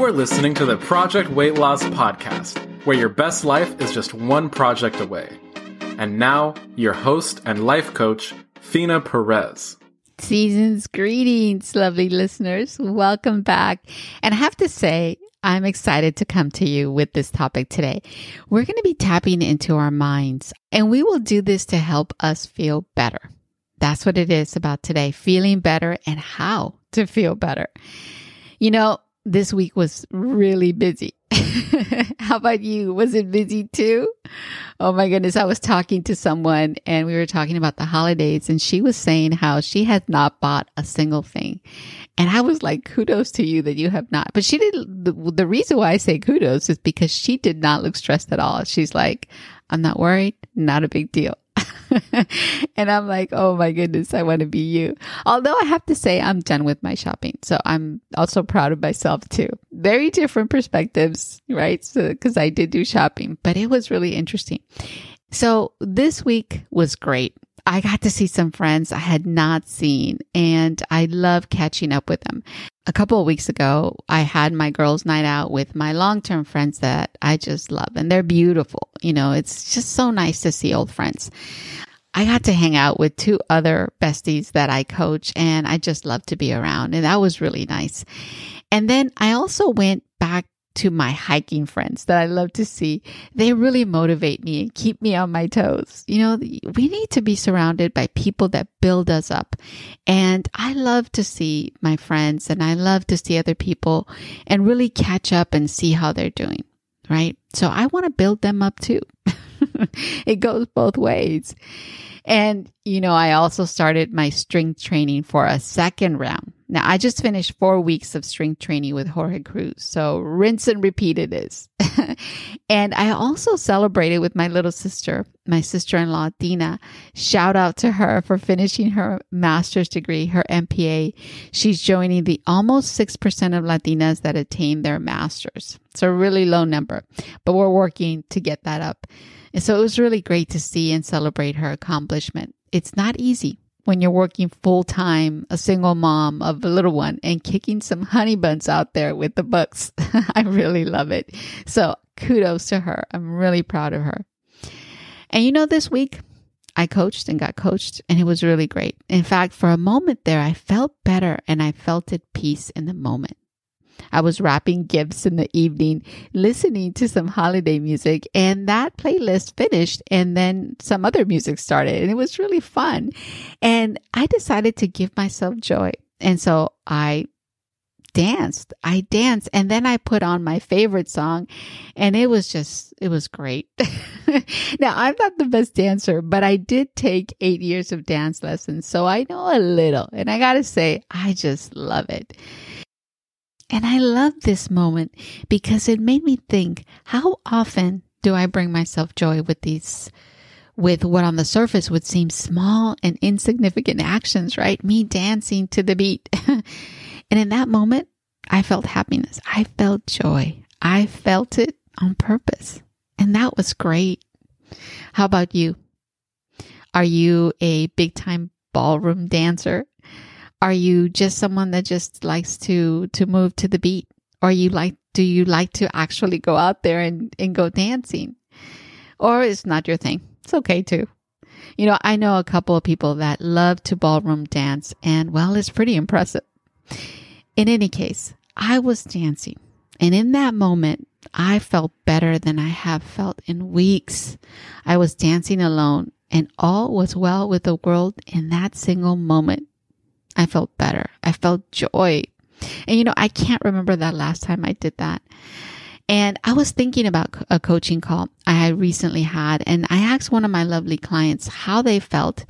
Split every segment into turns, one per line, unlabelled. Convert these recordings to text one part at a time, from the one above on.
You are listening to the Project Weight Loss Podcast, where your best life is just one project away. And now, your host and life coach, Fina Perez.
Seasons greetings, lovely listeners. Welcome back. And I have to say, I'm excited to come to you with this topic today. We're going to be tapping into our minds, and we will do this to help us feel better. That's what it is about today feeling better and how to feel better. You know, this week was really busy. How about you? Was it busy too? Oh my goodness. I was talking to someone and we were talking about the holidays and she was saying how she had not bought a single thing. And I was like, kudos to you that you have not. But she did. The, the reason why I say kudos is because she did not look stressed at all. She's like, I'm not worried. Not a big deal. and I'm like, oh my goodness, I want to be you. Although I have to say, I'm done with my shopping. So I'm also proud of myself too. Very different perspectives, right? So, cause I did do shopping, but it was really interesting. So this week was great. I got to see some friends I had not seen and I love catching up with them. A couple of weeks ago, I had my girls' night out with my long term friends that I just love and they're beautiful. You know, it's just so nice to see old friends. I got to hang out with two other besties that I coach and I just love to be around. And that was really nice. And then I also went back to my hiking friends that I love to see. They really motivate me and keep me on my toes. You know, we need to be surrounded by people that build us up. And I love to see my friends and I love to see other people and really catch up and see how they're doing. Right. So I want to build them up too. it goes both ways. And, you know, I also started my strength training for a second round. Now, I just finished four weeks of strength training with Jorge Cruz. So rinse and repeat it is. and I also celebrated with my little sister, my sister in law, Dina. Shout out to her for finishing her master's degree, her MPA. She's joining the almost 6% of Latinas that attain their master's. It's a really low number, but we're working to get that up. And so it was really great to see and celebrate her accomplishment. It's not easy when you're working full time, a single mom of a little one, and kicking some honey buns out there with the books. I really love it. So kudos to her. I'm really proud of her. And you know, this week I coached and got coached, and it was really great. In fact, for a moment there, I felt better and I felt at peace in the moment. I was wrapping gifts in the evening, listening to some holiday music, and that playlist finished, and then some other music started, and it was really fun. And I decided to give myself joy. And so I danced. I danced and then I put on my favorite song and it was just, it was great. now I'm not the best dancer, but I did take eight years of dance lessons. So I know a little and I gotta say, I just love it. And I love this moment because it made me think how often do I bring myself joy with these, with what on the surface would seem small and insignificant actions, right? Me dancing to the beat. and in that moment, I felt happiness. I felt joy. I felt it on purpose. And that was great. How about you? Are you a big time ballroom dancer? Are you just someone that just likes to to move to the beat? Or you like do you like to actually go out there and, and go dancing? Or it's not your thing. It's okay too. You know, I know a couple of people that love to ballroom dance and well, it's pretty impressive. In any case, I was dancing and in that moment, I felt better than I have felt in weeks. I was dancing alone and all was well with the world in that single moment. I felt better. I felt joy. And you know, I can't remember that last time I did that. And I was thinking about a coaching call I had recently had, and I asked one of my lovely clients how they felt,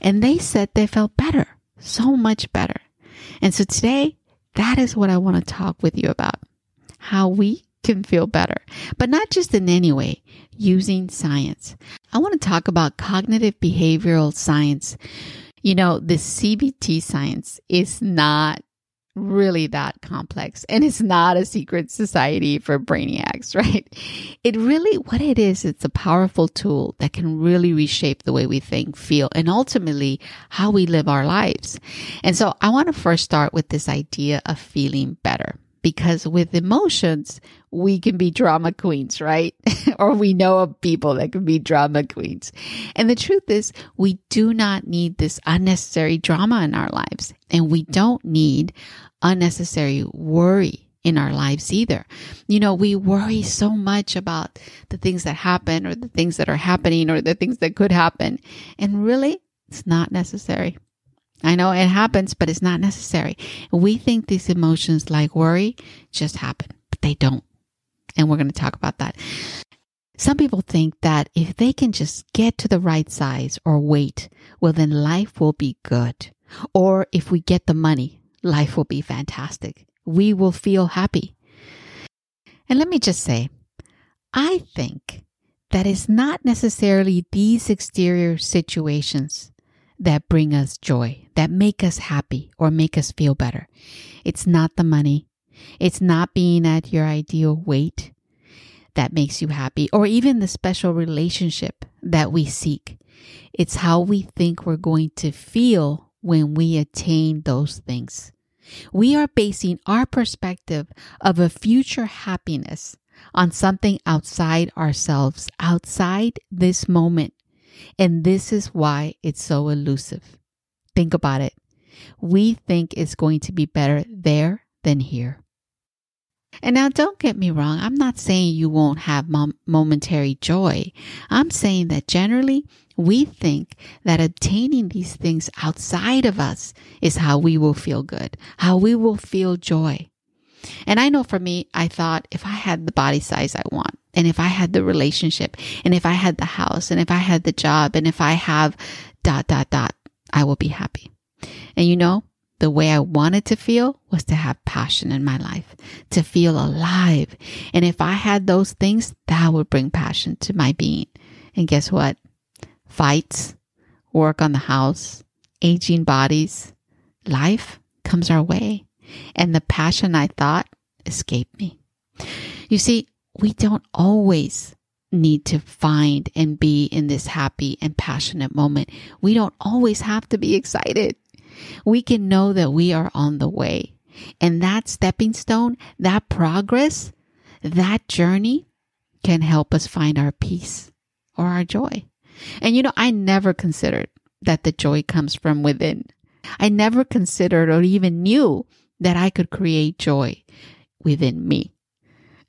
and they said they felt better, so much better. And so today, that is what I want to talk with you about how we can feel better, but not just in any way, using science. I want to talk about cognitive behavioral science you know, the CBT science is not really that complex and it's not a secret society for brainiacs, right? It really, what it is, it's a powerful tool that can really reshape the way we think, feel, and ultimately how we live our lives. And so I want to first start with this idea of feeling better because with emotions, we can be drama queens, right? or we know of people that can be drama queens. And the truth is, we do not need this unnecessary drama in our lives. And we don't need unnecessary worry in our lives either. You know, we worry so much about the things that happen or the things that are happening or the things that could happen. And really, it's not necessary. I know it happens, but it's not necessary. We think these emotions like worry just happen, but they don't. And we're going to talk about that. Some people think that if they can just get to the right size or weight, well, then life will be good. Or if we get the money, life will be fantastic. We will feel happy. And let me just say, I think that it's not necessarily these exterior situations that bring us joy, that make us happy or make us feel better. It's not the money. It's not being at your ideal weight that makes you happy or even the special relationship that we seek. It's how we think we're going to feel when we attain those things. We are basing our perspective of a future happiness on something outside ourselves, outside this moment. And this is why it's so elusive. Think about it. We think it's going to be better there than here. And now, don't get me wrong. I'm not saying you won't have mom- momentary joy. I'm saying that generally we think that obtaining these things outside of us is how we will feel good, how we will feel joy. And I know for me, I thought if I had the body size I want, and if I had the relationship, and if I had the house, and if I had the job, and if I have dot, dot, dot, I will be happy. And you know, the way I wanted to feel was to have passion in my life, to feel alive. And if I had those things, that would bring passion to my being. And guess what? Fights, work on the house, aging bodies, life comes our way and the passion I thought escaped me. You see, we don't always need to find and be in this happy and passionate moment. We don't always have to be excited. We can know that we are on the way. And that stepping stone, that progress, that journey can help us find our peace or our joy. And you know, I never considered that the joy comes from within. I never considered or even knew that I could create joy within me.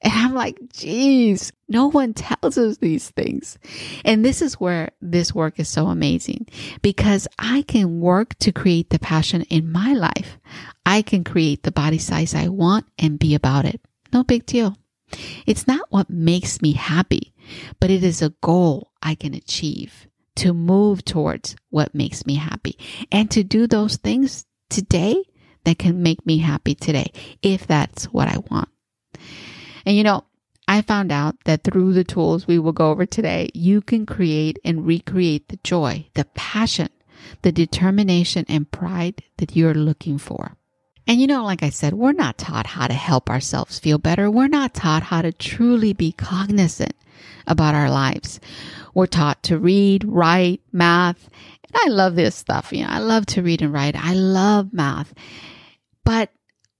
And I'm like, geez, no one tells us these things. And this is where this work is so amazing because I can work to create the passion in my life. I can create the body size I want and be about it. No big deal. It's not what makes me happy, but it is a goal I can achieve to move towards what makes me happy and to do those things today that can make me happy today, if that's what I want. And you know, I found out that through the tools we will go over today, you can create and recreate the joy, the passion, the determination and pride that you're looking for. And you know, like I said, we're not taught how to help ourselves feel better. We're not taught how to truly be cognizant about our lives. We're taught to read, write, math. And I love this stuff. You know, I love to read and write. I love math. But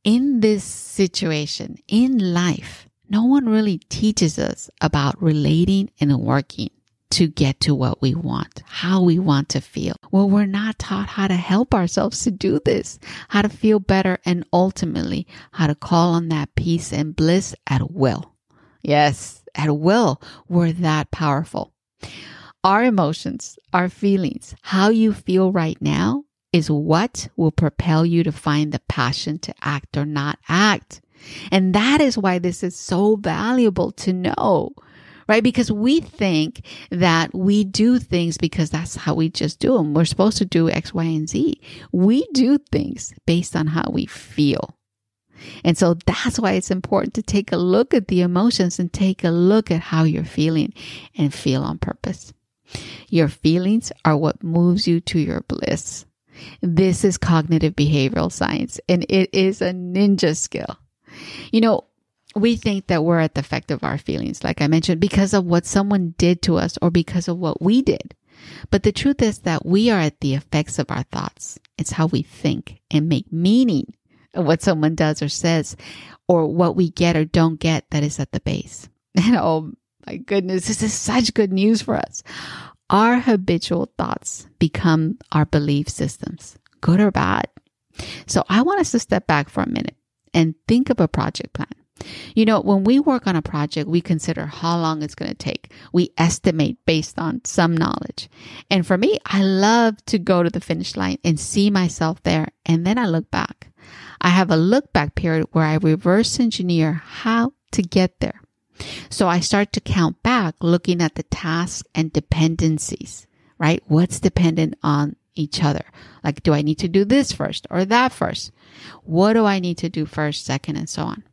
in this situation, in life, no one really teaches us about relating and working to get to what we want, how we want to feel. Well, we're not taught how to help ourselves to do this, how to feel better, and ultimately how to call on that peace and bliss at will. Yes, at will. We're that powerful. Our emotions, our feelings, how you feel right now is what will propel you to find the passion to act or not act. And that is why this is so valuable to know, right? Because we think that we do things because that's how we just do them. We're supposed to do X, Y, and Z. We do things based on how we feel. And so that's why it's important to take a look at the emotions and take a look at how you're feeling and feel on purpose. Your feelings are what moves you to your bliss. This is cognitive behavioral science and it is a ninja skill. You know, we think that we're at the effect of our feelings, like I mentioned, because of what someone did to us or because of what we did. But the truth is that we are at the effects of our thoughts. It's how we think and make meaning of what someone does or says, or what we get or don't get that is at the base. And oh my goodness, this is such good news for us. Our habitual thoughts become our belief systems, good or bad. So I want us to step back for a minute and think of a project plan. You know, when we work on a project, we consider how long it's going to take. We estimate based on some knowledge. And for me, I love to go to the finish line and see myself there. And then I look back. I have a look back period where I reverse engineer how to get there. So I start to count back looking at the tasks and dependencies, right? What's dependent on each other? Like, do I need to do this first or that first? What do I need to do first, second, and so on?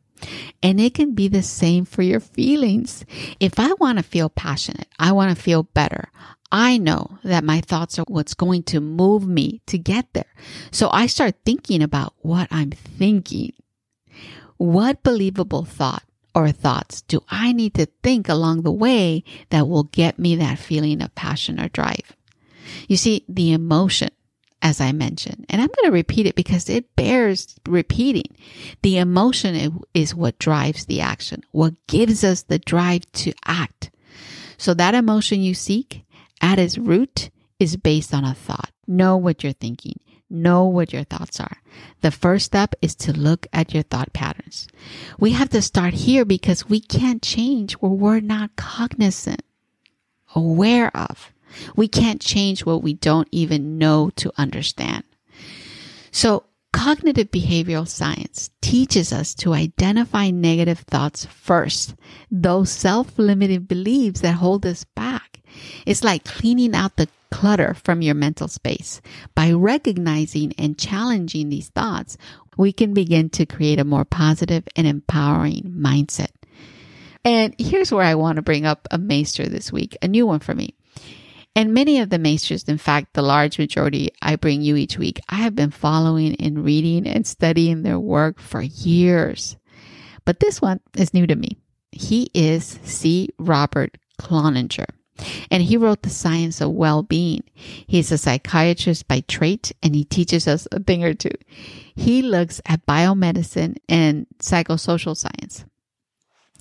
And it can be the same for your feelings. If I want to feel passionate, I want to feel better. I know that my thoughts are what's going to move me to get there. So I start thinking about what I'm thinking. What believable thought or thoughts do I need to think along the way that will get me that feeling of passion or drive? You see, the emotion as I mentioned. And I'm going to repeat it because it bears repeating. The emotion is what drives the action, what gives us the drive to act. So that emotion you seek at its root is based on a thought. Know what you're thinking. Know what your thoughts are. The first step is to look at your thought patterns. We have to start here because we can't change where we're not cognizant, aware of. We can't change what we don't even know to understand. So cognitive behavioral science teaches us to identify negative thoughts first, those self-limiting beliefs that hold us back. It's like cleaning out the clutter from your mental space. By recognizing and challenging these thoughts, we can begin to create a more positive and empowering mindset. And here's where I want to bring up a maester this week, a new one for me. And many of the maesters, in fact, the large majority I bring you each week, I have been following and reading and studying their work for years. But this one is new to me. He is C. Robert Cloninger. And he wrote The Science of Well-Being. He's a psychiatrist by trait and he teaches us a thing or two. He looks at biomedicine and psychosocial science.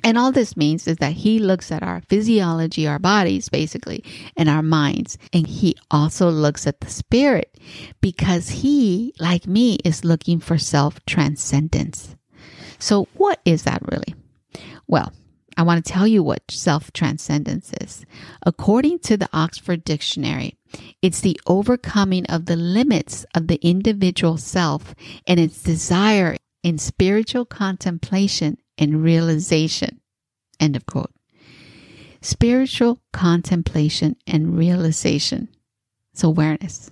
And all this means is that he looks at our physiology, our bodies, basically, and our minds. And he also looks at the spirit because he, like me, is looking for self transcendence. So, what is that really? Well, I want to tell you what self transcendence is. According to the Oxford Dictionary, it's the overcoming of the limits of the individual self and its desire in spiritual contemplation and realization. End of quote. Spiritual contemplation and realization. It's awareness.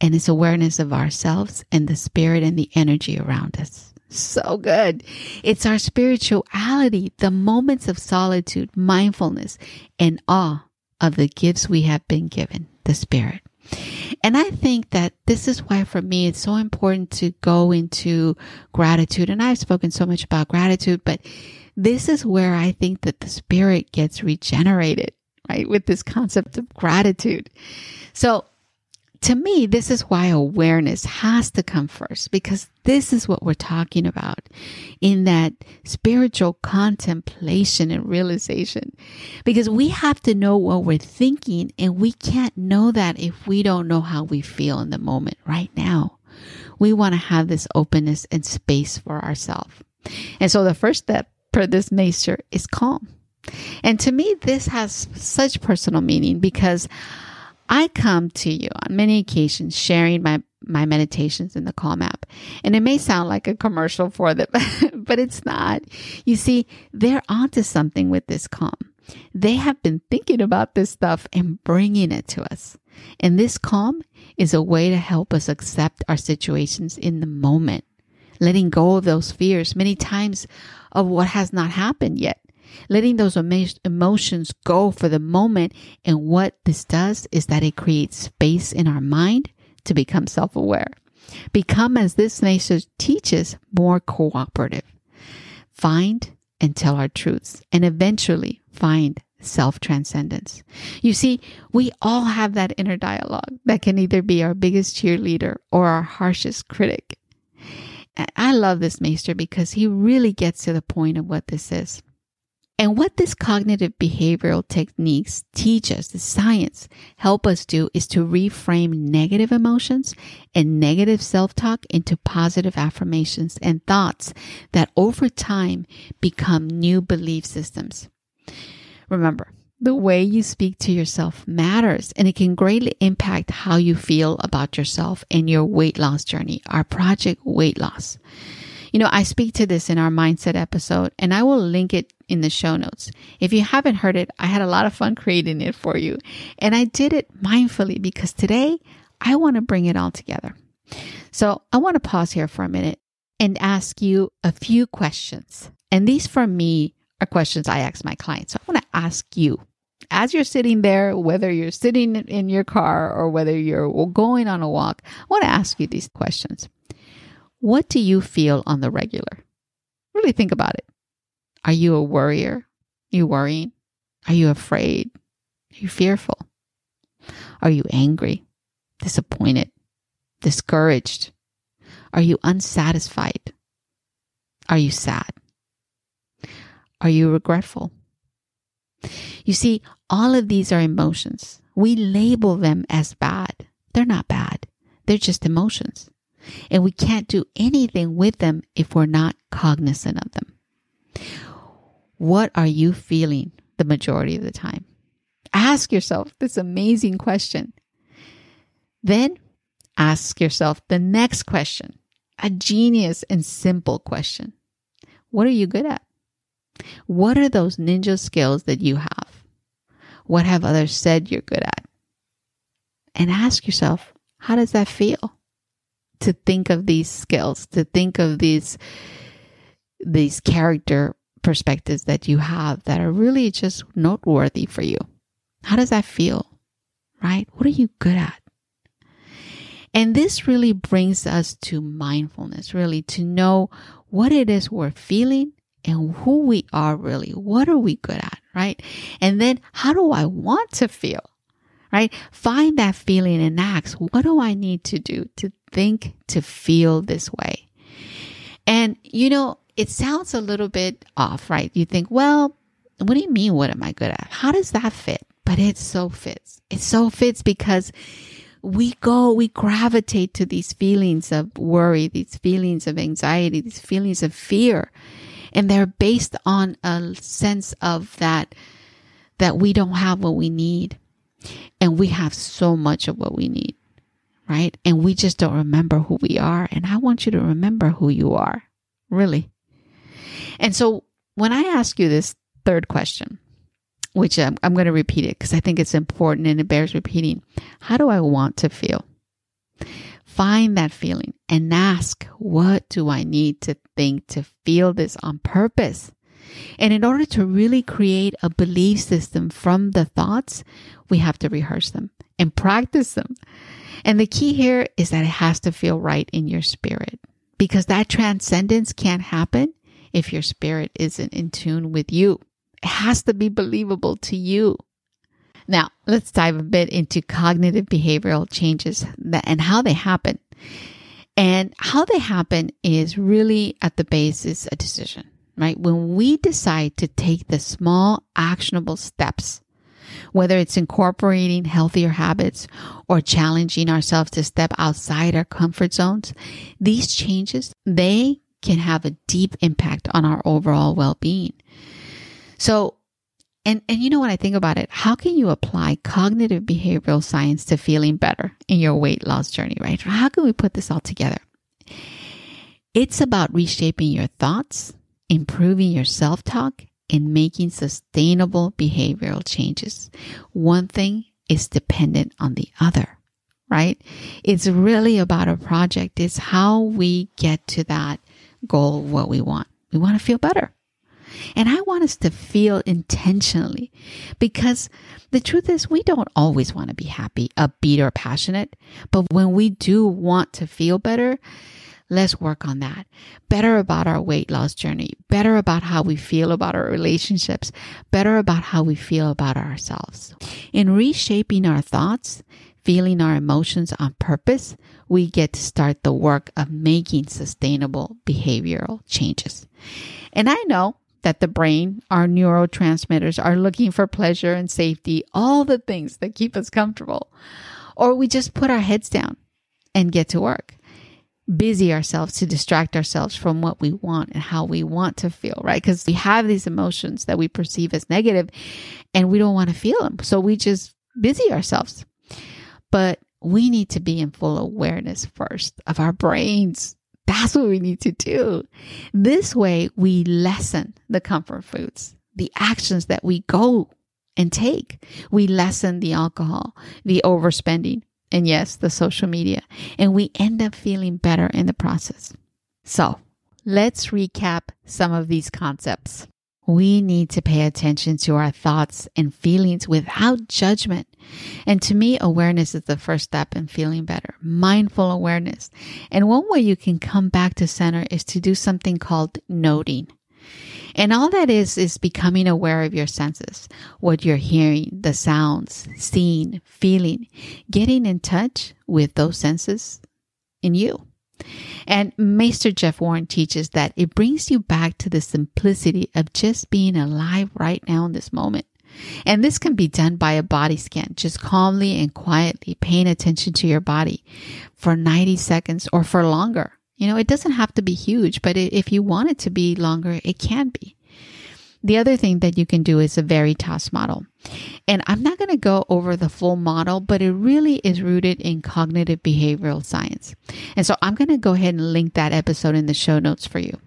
And it's awareness of ourselves and the spirit and the energy around us. So good. It's our spirituality, the moments of solitude, mindfulness, and awe of the gifts we have been given, the spirit. And I think that this is why for me it's so important to go into gratitude. And I've spoken so much about gratitude, but this is where I think that the spirit gets regenerated, right? With this concept of gratitude. So to me, this is why awareness has to come first because this is what we're talking about in that spiritual contemplation and realization. Because we have to know what we're thinking and we can't know that if we don't know how we feel in the moment right now. We want to have this openness and space for ourselves. And so the first step for this maester is calm. And to me, this has such personal meaning because I come to you on many occasions sharing my, my meditations in the Calm app. And it may sound like a commercial for them, but it's not. You see, they're onto something with this Calm. They have been thinking about this stuff and bringing it to us. And this Calm is a way to help us accept our situations in the moment, letting go of those fears many times of what has not happened yet letting those emotions go for the moment. And what this does is that it creates space in our mind to become self aware. Become, as this message teaches, more cooperative. Find and tell our truths and eventually find self transcendence. You see, we all have that inner dialogue that can either be our biggest cheerleader or our harshest critic. I love this maester because he really gets to the point of what this is. And what this cognitive behavioral techniques teach us, the science help us do is to reframe negative emotions and negative self-talk into positive affirmations and thoughts that over time become new belief systems. Remember, the way you speak to yourself matters and it can greatly impact how you feel about yourself and your weight loss journey, our project weight loss. You know, I speak to this in our mindset episode and I will link it in the show notes. If you haven't heard it, I had a lot of fun creating it for you. And I did it mindfully because today I want to bring it all together. So I want to pause here for a minute and ask you a few questions. And these for me are questions I ask my clients. So I want to ask you as you're sitting there, whether you're sitting in your car or whether you're going on a walk, I want to ask you these questions. What do you feel on the regular? Really think about it. Are you a worrier? Are you worrying? Are you afraid? Are you fearful? Are you angry, disappointed, discouraged? Are you unsatisfied? Are you sad? Are you regretful? You see, all of these are emotions. We label them as bad. They're not bad. They're just emotions. And we can't do anything with them if we're not cognizant of them. What are you feeling the majority of the time? Ask yourself this amazing question. Then ask yourself the next question, a genius and simple question. What are you good at? What are those ninja skills that you have? What have others said you're good at? And ask yourself, how does that feel? To think of these skills, to think of these these character perspectives that you have that are really just noteworthy for you. How does that feel? Right? What are you good at? And this really brings us to mindfulness, really to know what it is we're feeling and who we are really. What are we good at? Right? And then how do I want to feel? Right? Find that feeling and ask, what do I need to do to think, to feel this way? And, you know, it sounds a little bit off, right? You think, well, what do you mean? What am I good at? How does that fit? But it so fits. It so fits because we go, we gravitate to these feelings of worry, these feelings of anxiety, these feelings of fear. And they're based on a sense of that, that we don't have what we need. And we have so much of what we need, right? And we just don't remember who we are. And I want you to remember who you are, really. And so when I ask you this third question, which I'm, I'm going to repeat it because I think it's important and it bears repeating. How do I want to feel? Find that feeling and ask, what do I need to think to feel this on purpose? And in order to really create a belief system from the thoughts, we have to rehearse them and practice them. And the key here is that it has to feel right in your spirit because that transcendence can't happen if your spirit isn't in tune with you. It has to be believable to you. Now, let's dive a bit into cognitive behavioral changes and how they happen. And how they happen is really at the basis a decision, right? When we decide to take the small actionable steps, whether it's incorporating healthier habits or challenging ourselves to step outside our comfort zones, these changes, they can have a deep impact on our overall well-being. So, and and you know when I think about it, how can you apply cognitive behavioral science to feeling better in your weight loss journey, right? How can we put this all together? It's about reshaping your thoughts, improving your self-talk, and making sustainable behavioral changes. One thing is dependent on the other, right? It's really about a project. It's how we get to that goal what we want. We want to feel better. And I want us to feel intentionally because the truth is we don't always want to be happy, upbeat, or passionate. But when we do want to feel better, let's work on that. Better about our weight loss journey, better about how we feel about our relationships, better about how we feel about ourselves. In reshaping our thoughts, feeling our emotions on purpose, we get to start the work of making sustainable behavioral changes. And I know that the brain, our neurotransmitters are looking for pleasure and safety, all the things that keep us comfortable. Or we just put our heads down and get to work. Busy ourselves to distract ourselves from what we want and how we want to feel, right? Because we have these emotions that we perceive as negative and we don't want to feel them. So we just busy ourselves. But we need to be in full awareness first of our brains. That's what we need to do. This way, we lessen the comfort foods, the actions that we go and take. We lessen the alcohol, the overspending, and yes, the social media, and we end up feeling better in the process. So let's recap some of these concepts. We need to pay attention to our thoughts and feelings without judgment. And to me, awareness is the first step in feeling better. Mindful awareness. And one way you can come back to center is to do something called noting. And all that is, is becoming aware of your senses, what you're hearing, the sounds, seeing, feeling, getting in touch with those senses in you. And Master Jeff Warren teaches that it brings you back to the simplicity of just being alive right now in this moment. And this can be done by a body scan, just calmly and quietly paying attention to your body for 90 seconds or for longer. You know, it doesn't have to be huge, but if you want it to be longer, it can be. The other thing that you can do is a Veritas model. And I'm not going to go over the full model, but it really is rooted in cognitive behavioral science. And so I'm going to go ahead and link that episode in the show notes for you.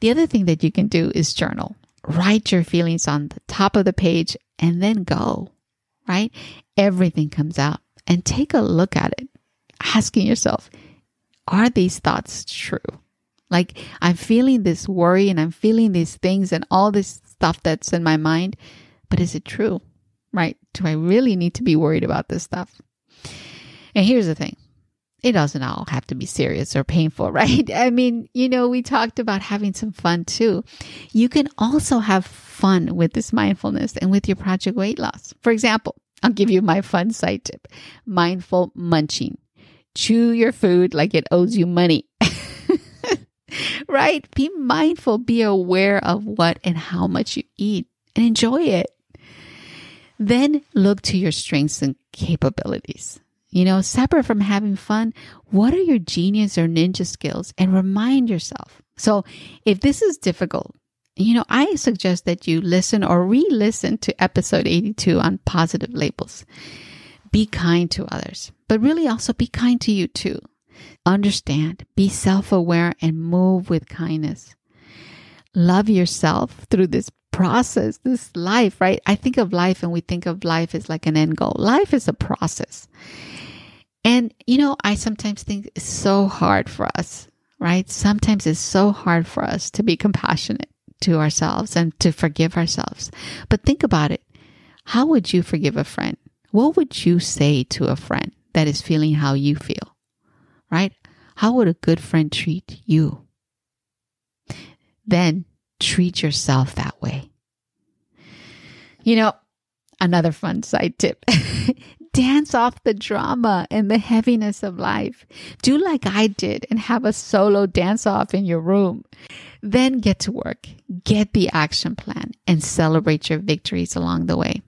The other thing that you can do is journal. Write your feelings on the top of the page and then go, right? Everything comes out and take a look at it, asking yourself, are these thoughts true? Like I'm feeling this worry and I'm feeling these things and all this stuff that's in my mind, but is it true? Right? Do I really need to be worried about this stuff? And here's the thing. It doesn't all have to be serious or painful, right? I mean, you know, we talked about having some fun too. You can also have fun with this mindfulness and with your project weight loss. For example, I'll give you my fun side tip mindful munching. Chew your food like it owes you money. right? Be mindful, be aware of what and how much you eat and enjoy it. Then look to your strengths and capabilities. You know, separate from having fun, what are your genius or ninja skills? And remind yourself. So, if this is difficult, you know, I suggest that you listen or re listen to episode 82 on positive labels. Be kind to others, but really also be kind to you too. Understand, be self aware, and move with kindness. Love yourself through this process, this life, right? I think of life and we think of life as like an end goal. Life is a process. And, you know, I sometimes think it's so hard for us, right? Sometimes it's so hard for us to be compassionate to ourselves and to forgive ourselves. But think about it. How would you forgive a friend? What would you say to a friend that is feeling how you feel? right? How would a good friend treat you? Then treat yourself that way. You know, another fun side tip. Dance off the drama and the heaviness of life. Do like I did and have a solo dance off in your room. Then get to work, get the action plan, and celebrate your victories along the way.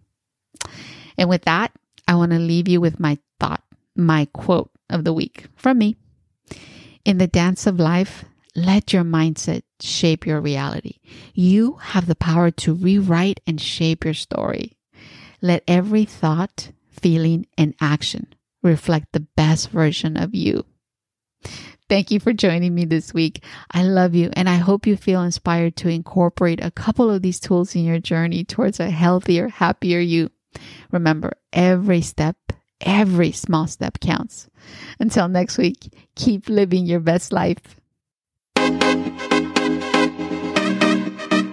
And with that, I want to leave you with my thought, my quote of the week from me. In the dance of life, let your mindset shape your reality. You have the power to rewrite and shape your story. Let every thought, feeling, and action reflect the best version of you. Thank you for joining me this week. I love you and I hope you feel inspired to incorporate a couple of these tools in your journey towards a healthier, happier you. Remember, every step Every small step counts. Until next week, keep living your best life.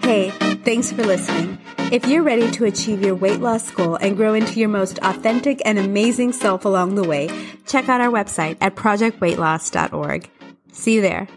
Hey, thanks for listening. If you're ready to achieve your weight loss goal and grow into your most authentic and amazing self along the way, check out our website at projectweightloss.org. See you there.